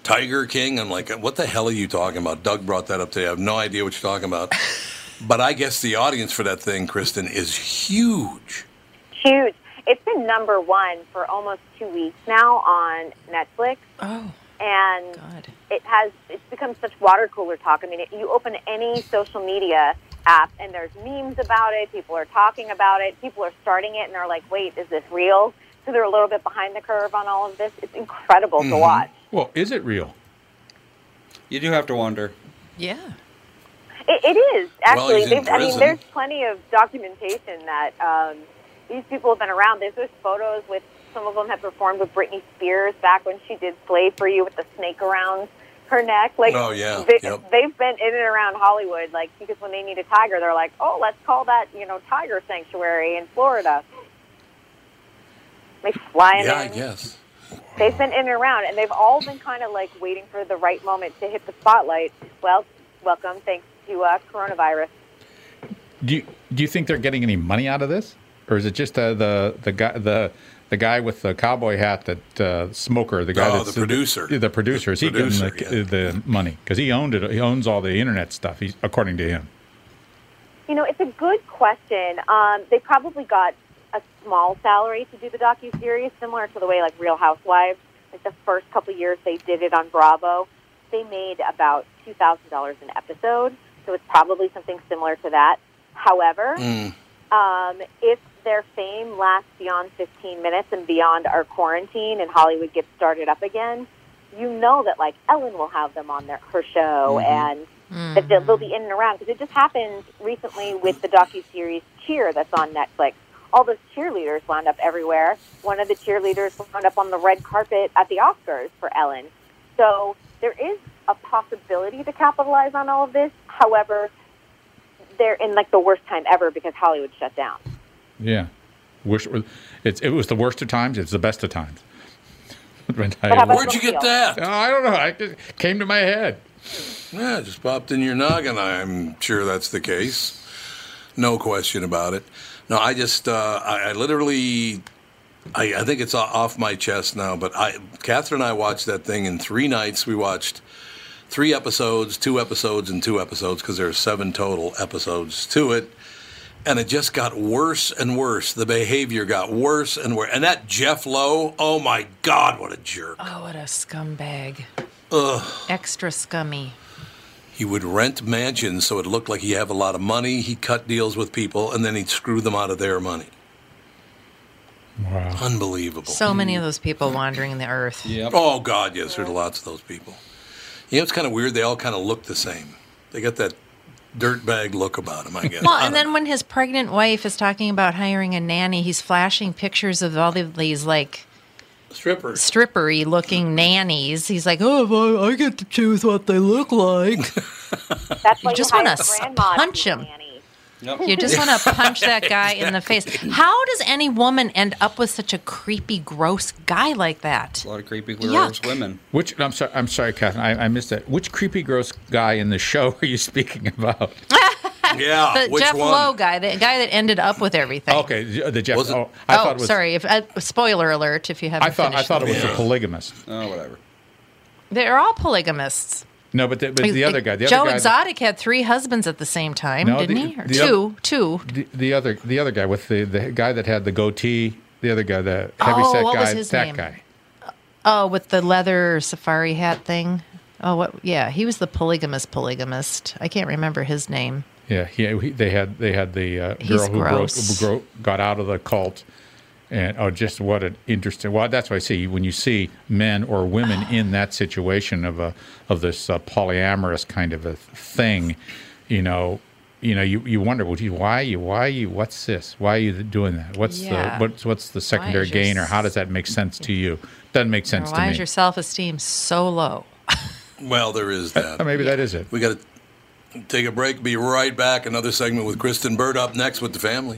Tiger King?" I'm like, "What the hell are you talking about?" Doug brought that up today. I have no idea what you're talking about. but I guess the audience for that thing, Kristen, is huge. Huge. It's been number one for almost two weeks now on Netflix, Oh and God. it has it's become such water cooler talk. I mean, it, you open any social media app, and there's memes about it. People are talking about it. People are starting it, and they're like, "Wait, is this real?" So they're a little bit behind the curve on all of this. It's incredible to watch. Well, is it real? You do have to wonder. Yeah. It, it is actually. he's in I mean, there's plenty of documentation that um, these people have been around. There's those photos with some of them have performed with Britney Spears back when she did "Slave for You" with the snake around her neck. Like, Oh, yeah. they, Yep. they've been in and around Hollywood. Like, because when they need a tiger, they're like, "Oh, let's call that you know tiger sanctuary in Florida." They fly 'em Yeah, I in. guess. They've been in and around, and they've all been kind of like waiting for the right moment to hit the spotlight. Well, welcome, thanks to uh, coronavirus. Do you do you think they're getting any money out of this, or is it just uh, the the guy the the guy with the cowboy hat that uh, smoker the guy Oh, that's the producer. the, producer is he producer, getting the, the money because he owned it he owns all the internet stuff he's according to him You know, it's a good question. Um, they probably got a small salary to do the docu series, similar to the way like Real Housewives. Like the first couple years they did it on Bravo, they made about two thousand dollars an episode. So it's probably something similar to that. However, Mm. um, if their fame lasts beyond 15 minutes and beyond our quarantine and Hollywood gets started up again, you know that like Ellen will have them on their her show mm-hmm. and that they'll, they'll be in and around because it just happened recently with the docu series Cheer that's on Netflix. All those cheerleaders wound up everywhere. One of the cheerleaders wound up on the red carpet at the Oscars for Ellen. So there is a possibility to capitalize on all of this. However, they're in like the worst time ever because Hollywood shut down. Yeah. Wish it was, it's, it was the worst of times. It's the best of times. Where'd you get that? Oh, I don't know. I it came to my head. Yeah, just popped in your noggin. I'm sure that's the case. No question about it. No, I just, uh, I, I literally, I, I think it's off my chest now, but I, Catherine and I watched that thing in three nights. We watched three episodes, two episodes, and two episodes because there are seven total episodes to it. And it just got worse and worse. The behavior got worse and worse. And that Jeff Lowe, oh my God, what a jerk. Oh, what a scumbag. Ugh. Extra scummy. He would rent mansions so it looked like he had a lot of money. He'd cut deals with people and then he'd screw them out of their money. Wow. Unbelievable. So many of those people wandering in the earth. Oh, God, yes, there's lots of those people. You know, it's kind of weird. They all kind of look the same. They got that dirtbag look about him, I guess. Well, I and don't then when his pregnant wife is talking about hiring a nanny, he's flashing pictures of all of these like know. strippers. strippery looking nannies. He's like, oh, well, I get to choose what they look like. That's why You just want to punch be him. nanny. You just want to punch that guy in the face. How does any woman end up with such a creepy, gross guy like that? A lot of creepy, gross Yuck. women. Which I'm sorry, I'm sorry, Catherine. I, I missed that. Which creepy, gross guy in the show are you speaking about? Yeah, The which Jeff one? Lowe guy, the guy that ended up with everything. Okay, the the Jeff. Was it- oh, I oh, thought it was. sorry. If, uh, spoiler alert if you haven't I thought I finished thought it was the Yeah. polygamist. Oh, whatever. They're all polygamists. No, but the, but the other guy, the Joe other guy, Exotic had three husbands at the same time, No, didn't the- he? Or the two, two. the, the other the other guy with the the guy that had the goatee, the other guy, the heavy Oh, set what guy, was his that name? guy. Oh, with the leather safari hat thing. Oh, what? Yeah, he was the polygamous polygamist. I can't remember his name. Yeah, he, he, they had they had the uh, girl who, broke, who gro- got out of the cult, and oh, just what an interesting. Well, that's why I see when you see men or women in that situation of a of this uh, polyamorous kind of a thing, you know, you know, you, you wonder, well, gee, why you why you what's this? Why are you doing that? What's Yeah. the what's what's the secondary gain, or how does that make sense to you? Doesn't make sense to you. Why to is your self esteem so low? Well, there is Uh, that. maybe that is it. We got to take a break. Be right back. Another segment with Kristen Burt up next with the family.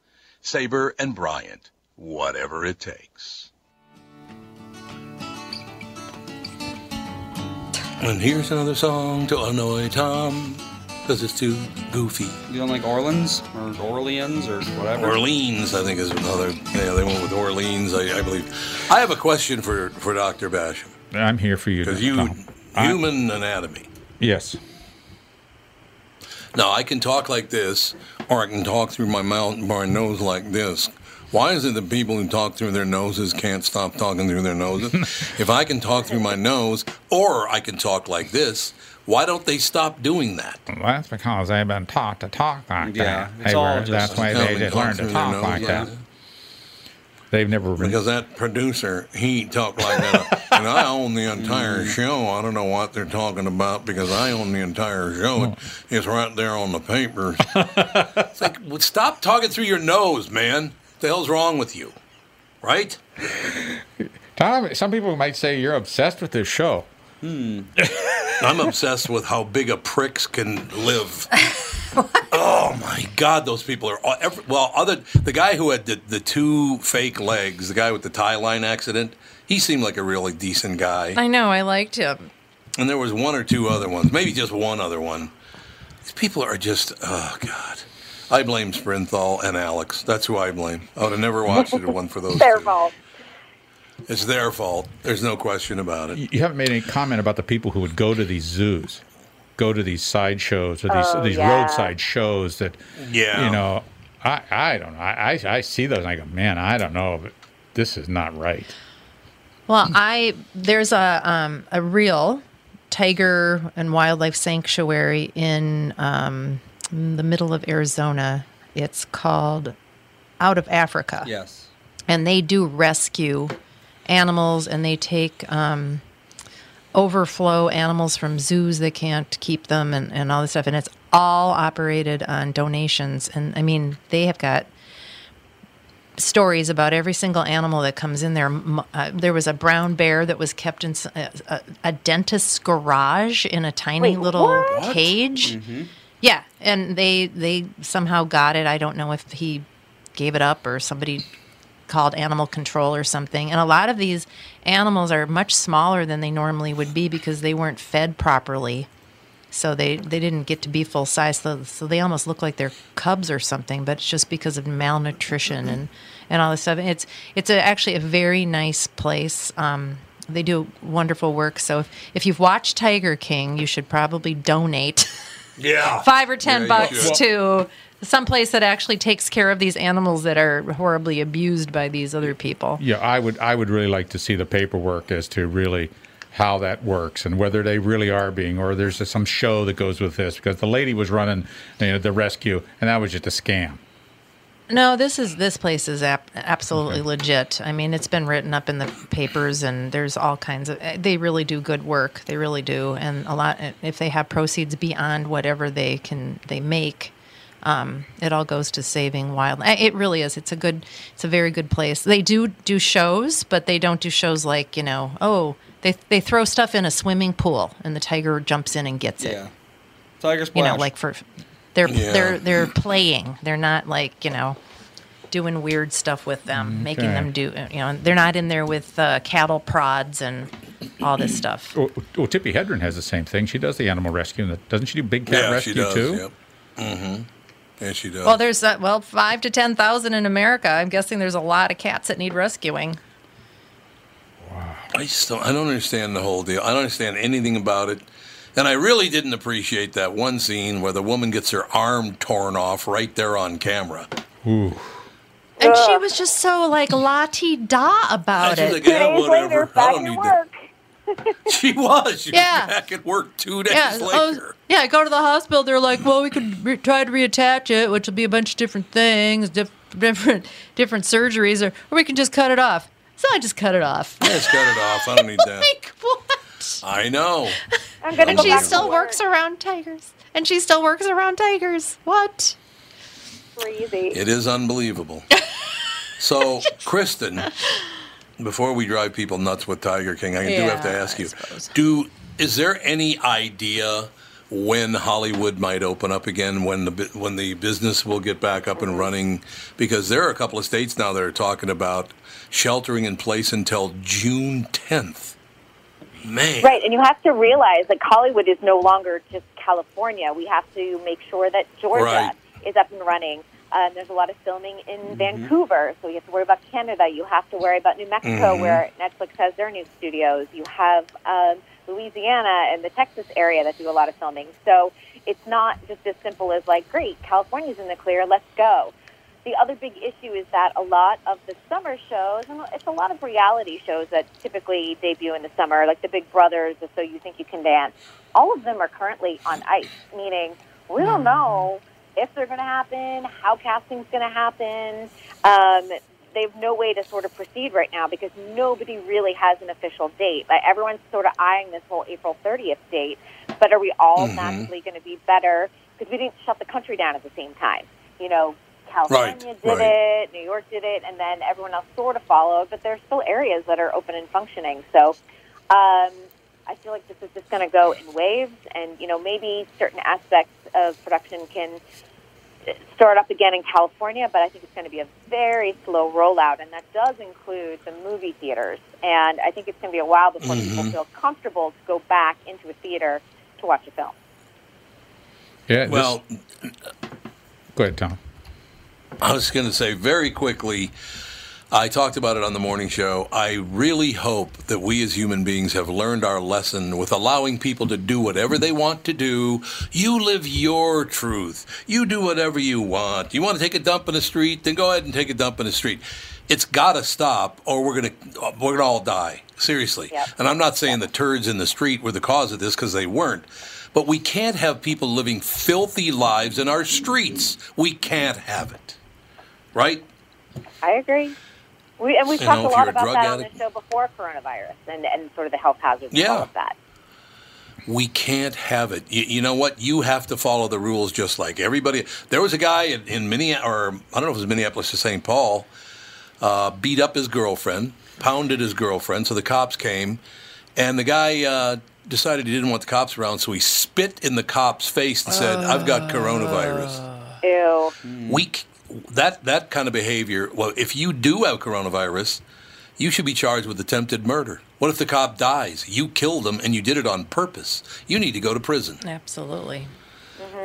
Sabre and Bryant, whatever it takes. And here's another song to annoy Tom, because it's too goofy. You don't like Orleans or Orleans or whatever? Orleans, I think, is another. Yeah, they went with Orleans, I, I believe. I have a question for, for Dr. Basham, I'm here for you, because you, Tom. I- human anatomy. yes. Now, I can talk like this, or I can talk through my mouth, my nose like this, Why is it that people who talk through their noses can't stop talking through their noses? if I can talk through my nose, or I can talk like this, why don't they stop doing that? Well, that's because they've been taught to talk like Yeah, that. it's They all were- just- that's why they me just talk learned to talk nose like like that. That. They've never been. Because that producer, he talked like that. and I own the entire show. I don't know what they're talking about because I own the entire show. It- It's right there on the papers. it's like, well, stop talking through your nose, man. What the hell's wrong with you? Right? Tom, some people might say you're obsessed with this show. Hmm. I'm obsessed with how big a pricks can live. oh my God, those people are all, every, well. Other the guy who had the, the two fake legs, the guy with the tie line accident, he seemed like a really decent guy. I know. I liked him. And there was one or two other ones, maybe just one other one. These people are just, oh God. I blame Sprinthal and Alex. That's who I blame. I would have never watched it if it for those Their two. fault. It's their fault. There's no question about it. You you haven't made any comment about the people who would go to these zoos, go to these side shows or these Oh, these yeah. roadside shows that, Yeah. you know, I I don't know. I, I I see those and I go, man, I don't know, but this is not right. Well, I there's a um, a real tiger and wildlife sanctuary in, um, in the middle of Arizona. It's called Out of Africa. Yes. and they do rescue animals and they take um, overflow animals from zoos that can't keep them and, and all this stuff. And it's all operated on donations. And i mean they have got stories about every single animal that comes in there. Uh, there was a brown bear that was kept in uh, uh, a dentist's garage in a tiny Wait, little what? cage. Mm-hmm. Yeah, and they they somehow got it. I don't know if he gave it up or somebody called animal control or something. And a lot of these animals are much smaller than they normally would be because they weren't fed properly. So they, they didn't get to be full size. So, so they almost look like they're cubs or something, but it's just because of malnutrition and, and all this stuff. It's it's a, actually a very nice place. Um, they do wonderful work. So if, if you've watched Tiger King, you should probably donate. Yeah. five or ten Yeah, bucks to someplace that actually takes care of these animals that are horribly abused by these other people. Yeah, I would I would really like to see the paperwork as to really how that works and whether they really are being or there's some show that goes with this because the lady was running you know, the rescue and that was just a scam. No, this is this place is ap- absolutely legit. I mean, it's been written up in the papers, and there's all kinds of. eh, They really do good work. They really do, and a lot. If they have proceeds beyond whatever they can they make, um, it all goes to saving wild. eh, It really is. It's a good. It's a very good place. They do do shows, but they don't do shows like you know. Oh, they they throw stuff in a swimming pool, and the tiger jumps in and gets it. Yeah. Tiger You know, like for they're Yeah. they're they're playing. They're not like you know doing weird stuff with them, making them do. You know, they're not in there with uh, cattle prods and all this stuff. Well, well, Tippi Hedren has the same thing. She does the animal rescue. and the- Doesn't she do big cat Yeah, rescue she does. too? Yep. Mm-hmm. Yeah, she does. Well, there's uh, well five to ten thousand in America. I'm guessing there's a lot of cats that need rescuing. I just don't. I don't understand the whole deal. I don't understand anything about it. And I really didn't appreciate that one scene where the woman gets her arm torn off right there on camera. Ooh. And she was just so like la ti da about it. like, yeah, days whatever. later, I back don't at need work. that. She was. She Yeah. was back at work two days yeah, later. yeah. I go to the hospital. They're like, well, we could re- try to reattach it, which will be a bunch of different things, diff- different different surgeries, or, or we can just cut it off. So I just cut it off. Yeah, just cut it off. I don't need that. like what? I know. I'm gonna And go she back still to works around tigers. And she still works around tigers. What? Crazy. It is unbelievable. so, Kristen, before we drive people nuts with Tiger King, I do have to ask I you: suppose. Do is there any idea when Hollywood might open up again? When the when the business will get back up and running? Because there are a couple of states now that are talking about sheltering in place until June 10th. Man, Right, and you have to realize that Hollywood is no longer just California. We have to make sure that Georgia Right. is up and running. Um, there's a lot of filming in Vancouver, so you have to worry about Canada. You have to worry about New Mexico, Mhm. where Netflix has their new studios. You have um, Louisiana and the Texas area that do a lot of filming. So it's not just as simple as like, great, California's in the clear, let's go. the other big issue is that a lot of the summer shows, and it's a lot of reality shows that typically debut in the summer, like the Big Brothers, the So You Think You Can Dance, all of them are currently on ice, meaning we don't know if they're going to happen, how casting's going to happen. Um, they have no way to sort of proceed right now because nobody really has an official date. Like everyone's sort of eyeing this whole April 30th date, but are we all Mhm. magically going to be better because we didn't shut the country down at the same time? You know, California Right, did right. it, New York did it, and then everyone else sort of followed. But there's still areas that are open and functioning. So. Um, I feel like this is just going to go in waves, and you know maybe certain aspects of production can start up again in California, but I think it's going to be a very slow rollout, and that does include the movie theaters. And I think it's going to be a while before people Mhm. feel comfortable to go back into a theater to watch a film. Yeah. Well, go ahead, Tom. I was going to say very quickly. I talked about it on the morning show. I really hope that we as human beings have learned our lesson with allowing people to do whatever they want to do. You live your truth. You do whatever you want. You want to take a dump in the street, then go ahead and take a dump in the street. It's got to stop, or we're gonna we're gonna all die. Seriously. And I'm not saying the turds in the street were the cause of this because they weren't. But we can't have people living filthy lives in our streets. We can't have it. Right? I agree. We, and we've You talked know, a lot about that on the show before coronavirus and, and sort of the health hazards Yeah. of that. We can't have it. You, you know what? You have to follow the rules just like everybody. There was a guy in, in Minneapolis, or I don't know if it was Minneapolis or St. Paul, uh, beat up his girlfriend, pounded his girlfriend. So the cops came, and the guy uh, decided he didn't want the cops around, so he spit in the cop's face and said, "I've got coronavirus." Ew. We that that kind of behavior. Well, if you do have coronavirus, you should be charged with attempted murder. What if the cop dies? You killed him and you did it on purpose. You need to go to prison. Absolutely.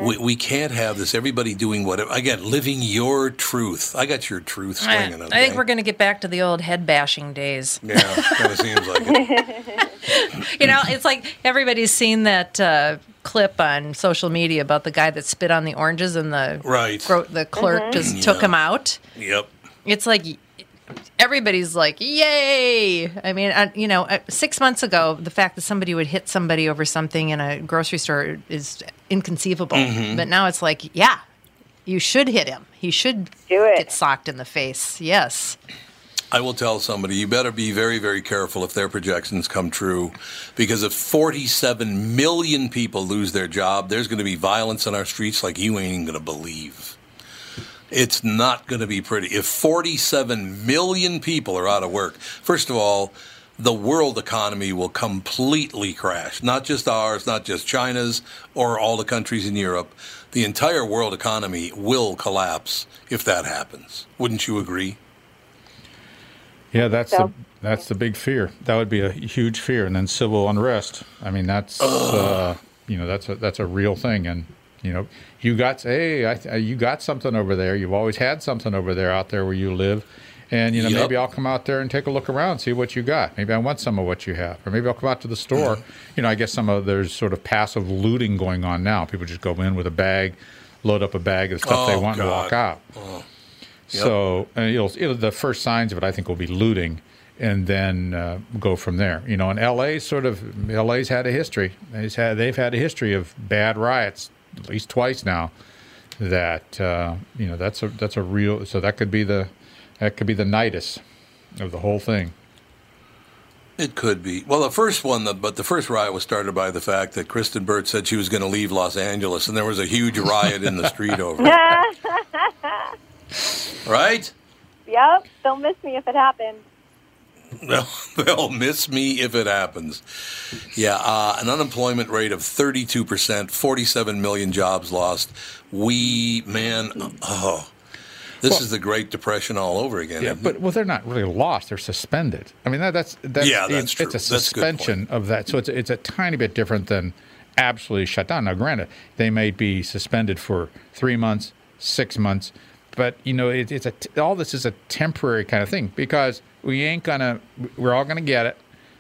We, we can't have this. Everybody doing whatever. Again, living your truth. I got your truth I, swinging. I think we're going to get back to the old head bashing days. Yeah, kind of seems like it. you know, it's like everybody's seen that uh, clip on social media about the guy that spit on the oranges and the Right. gro- the clerk Mm-hmm. just Yeah. took him out. Yep. It's like everybody's like, "Yay!" I mean, uh, you know, uh, six months ago, the fact that somebody would hit somebody over something in a grocery store is inconceivable. Mhm. But now it's like, yeah, you should hit him. He should Do it. get socked in the face. Yes. I will tell somebody you better be very, very careful if their projections come true, because if 47 million people lose their job, there's going to be violence in our streets like you ain't going to believe. It's not going to be pretty. If 47 million people are out of work, first of all, the world economy will completely crash. Not just ours, not just China's or all the countries in Europe. The entire world economy will collapse if that happens. Wouldn't you agree? Yeah, that's So- the that's the big fear. That would be a huge fear, and then civil unrest. I mean, that's uh, you know that's a that's a real thing, and you know you got hey, I, you got something over there. You've always had something over there out there where you live, and you know Yep. maybe I'll come out there and take a look around, see what you got. Maybe I want some of what you have, or maybe I'll come out to the store. You know, I guess some of there's sort of passive looting going on now. People just go in with a bag, load up a bag of stuff they Oh, want, and walk God. Out. So it'll, it'll, the first signs of it, I think, will be looting, and then uh, go from there. You know, and LA sort of LA's had a history. They've had they've had a history of bad riots at least twice now. That uh, you know that's a that's a real. So that could be the that could be the nidus of the whole thing. It could be. Well, the first one, the, but the first riot was started by the fact that Kristen Burt said she was going to leave Los Angeles, and there was a huge riot in the street over it. Right? Yep, they'll miss me if it happens. They'll, they'll miss me if it happens. Yeah, uh, an unemployment rate of 32%, 47 million jobs lost. We, man, oh, this is the Great Depression all over again. Yeah, but well, they're not really lost; they're suspended. I mean, that, that's that's Yeah, that's it's, true. it's a That's a suspension of that. So it's it's a tiny bit different than absolutely shut down. Now, granted, they may be suspended for three months, six months, but you know, it, it's a t- all this is a temporary kind of thing because we ain't gonna. We're all gonna get it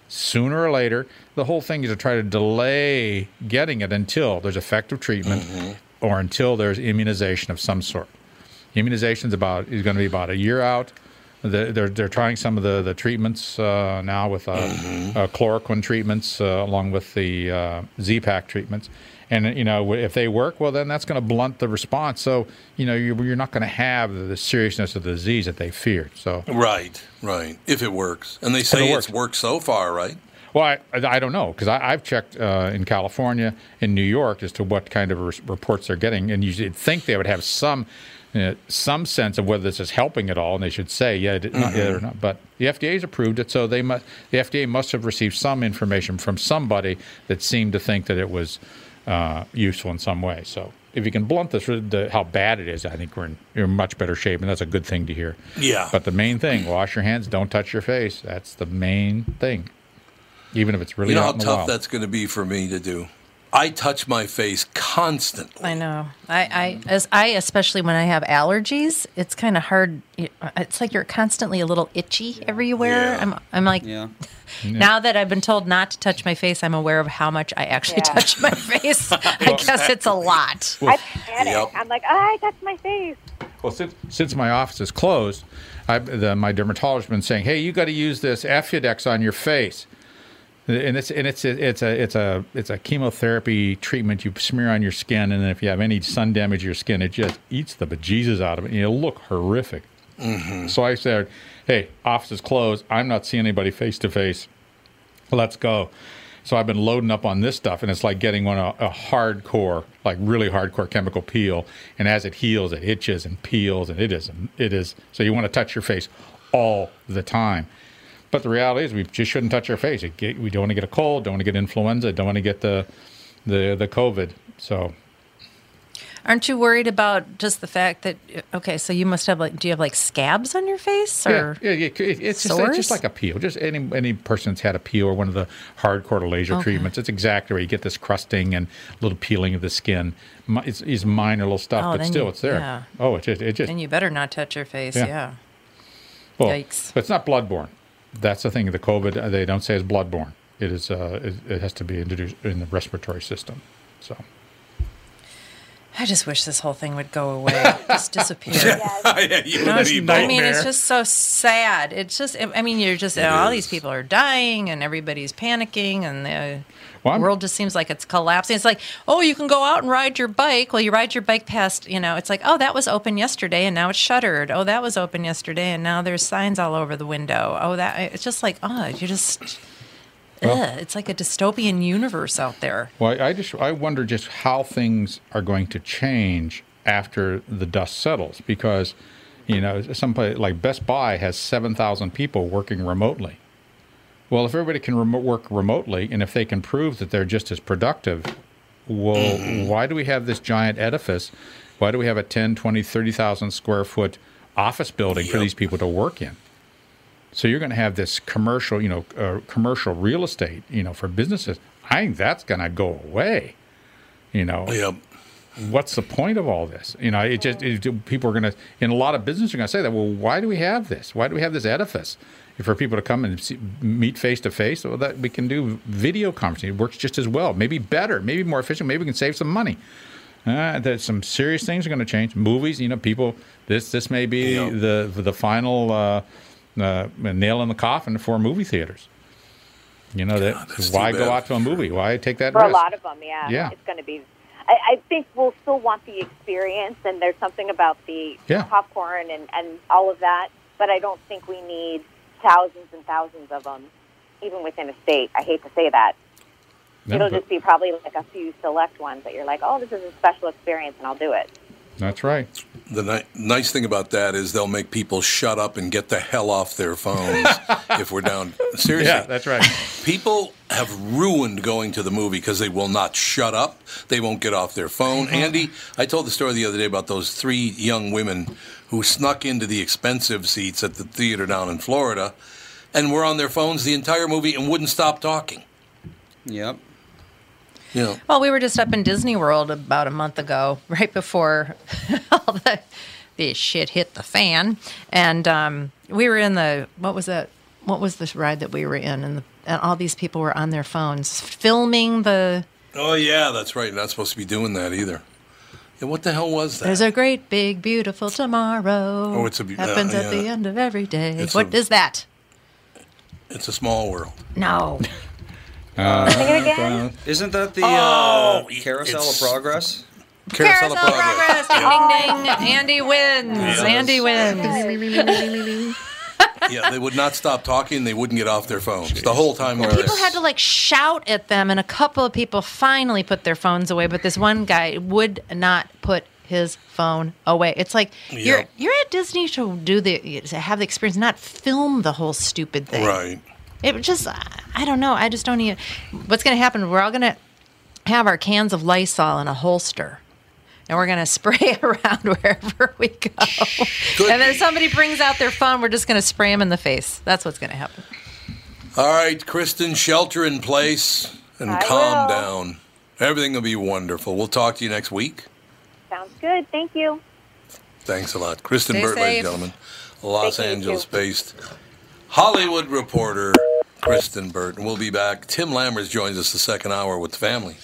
sooner or later. The whole thing is to try to delay getting it until there's effective treatment Mm-hmm. or until there's immunization of some sort Immunization's about is going to be about a year out. The- They're they're trying some of the the treatments uh, now with uh, uh, chloroquine treatments uh, along with the uh, Z-Pak treatments. And you know if they work, well then that's going to blunt the response. So you know you're, you're not going to have the seriousness of the disease that they feared. So Right, right. If it works, and they it say works. it's worked so far, right? Well, I, I don't know because I've checked uh, in California, in New York, as to what kind of res- reports they're getting, and you'd think they would have some uh, some sense of whether this is helping at all, and they should say, yeah, it, not, yeah or not. But the FDA's approved it, so they must the FDA must have received some information from somebody that seemed to think that it was uh, useful in some way. So. If you can blunt this, the, how bad it is, I think we're in, we're in much better shape, and that's a good thing to hear. Yeah. But the main thing: wash your hands, don't touch your face. That's the main thing even if it's really you know how tough wild. that's going to be for me to do. I touch my face constantly. I know. I, I as I especially when I have allergies, it's kind of hard. It's like you're constantly a little itchy everywhere. Yeah. I'm I'm like Yeah. now that I've been told not to touch my face, I'm aware of how much I actually Yeah. touch my face. I guess it's a lot. I panic. Yep. I'm like, oh, I touched my face. Well, since, since my office is closed, I, the, my dermatologist has been saying, "Hey, you got to use this Efudex on your face." And it's and it's it's a it's a it's a chemotherapy treatment you smear on your skin, and then if you have any sun damage to your skin, it just eats the bejesus out of it, and it'll look horrific. Mm-hmm. So I said, "Hey, office is closed. I'm not seeing anybody face to face. Let's go." So I've been loading up on this stuff, and it's like getting one a, a hardcore, like really hardcore chemical peel. And as it heals, it itches and peels, and it is it is. So you want to touch your face all the time. But the reality is, we just shouldn't touch our face. Get, we don't want to get a cold, don't want to get influenza, don't want to get the the the COVID. So Aren't you worried about just the fact that uh, okay, so you must have like do you have like scabs on your face or yeah, yeah, yeah, it- it's just, it's just like a peel. Just any any person that's had a peel or one of the hardcore laser Okay. treatments. It's exactly where you get this crusting and little peeling of the skin. It's, it's minor little stuff, Oh, but still, you- it's there. yeah. Oh, it just it just and you better not touch your face. Yeah. Yeah. well, yikes. But it's not bloodborne. That's the thing. The COVID uh, they don't say it's bloodborne. It is. Uh, it, it has to be introduced in the respiratory system. So. I just wish this whole thing would go away. just disappear. yeah, you No, and it's- me I mean, it's just so sad. It's just, I mean, you're just, all these people are dying and everybody's panicking and the Well, I'm- world just seems like it's collapsing. It's like, oh, you can go out and ride your bike. Well, you ride your bike past, you know, it's like, oh, that was open yesterday and now it's shuttered. Oh, that was open yesterday and now there's signs all over the window. Oh, that, it's just like, oh, you just, ugh, it's like a dystopian universe out there. Well, I just I wonder just how things are going to change after the dust settles because you know some like Best Buy has 7,000 people working remotely. Well, if everybody can remo- work remotely and if they can prove that they're just as productive, well, why do we have this giant edifice? Why do we have a 10, 20, 30,000 square foot office building for these people to work in? So you're going to have this commercial, you know, uh, commercial real estate, you know, for businesses. I think that's going to go away. You know, Yep. what's the point of all this? You know, it just it, people are going to, in a lot of businesses, are going to say that. Well, why do we have this? Why do we have this edifice? For people to come and see, meet face to face, well, that we can do video conferencing. It works just as well, maybe better, maybe more efficient. Maybe we can save some money. Uh, there's some serious things are going to change. Movies, you know, people. This this may be Yeah. the the final uh, uh, nail in the coffin for movie theaters. You know that why go out to a movie? Why take that For risk? a lot of them, yeah. Yeah. It's going to be. I, I think we'll still want the experience, and there's something about the Yeah. popcorn and, and all of that, but I don't think we need thousands and thousands of them, even within a state. I hate to say that. No, It'll just be probably like a few select ones that you're like, oh, this is a special experience, and I'll do it. That's right. The ni- nice thing about that is they'll make people shut up and get the hell off their phones if we're down. Seriously. Yeah, that's right. People have ruined going to the movie because they will not shut up. They won't get off their phone. Uh-huh. Andy, I told the story the other day about those three young women who snuck into the expensive seats at the theater down in Florida and were on their phones the entire movie and wouldn't stop talking. Yep. Know, Well, we were just up in Disney World about a month ago, right before all the this shit hit the fan, and um, we were in the what was that? What was this ride that we were in? And, the, and all these people were on their phones filming the. oh yeah, that's right. You're not supposed to be doing that either. Yeah, what the hell was that? There's a great, big, beautiful tomorrow. Oh, it's a be- uh, happens at the end of every day. It's What is a- that? It's a small world. No. Uh, Sing it again. Isn't that the Oh, uh, Carousel it's- of Progress? Carousel, Carousel progress. Ding, ding, ding. Andy wins. Yes. Andy wins. yeah, they would not stop talking. They wouldn't get off their phones the whole time. we were People there. had to like shout at them, and a couple of people finally put their phones away. But this one guy would not put his phone away. It's like you're Yep. you're at Disney to do the to have the experience, not film the whole stupid thing. Right. It just I don't know. I just don't even. What's going to happen? We're all going to have our cans of Lysol in a holster. And we're going to spray around wherever we go. and then if somebody brings out their phone, we're just going to spray them in the face. That's what's going to happen. All right, Kristen, shelter in place and I calm will. down. Everything will be wonderful. We'll talk to you next week. Sounds good. Thank you. Thanks a lot. Kristen Stay Burt, ladies and gentlemen, Los Thank Angeles too. based Hollywood reporter Kristen Burt. And we'll be back. Tim Lammers joins us the second hour with the family.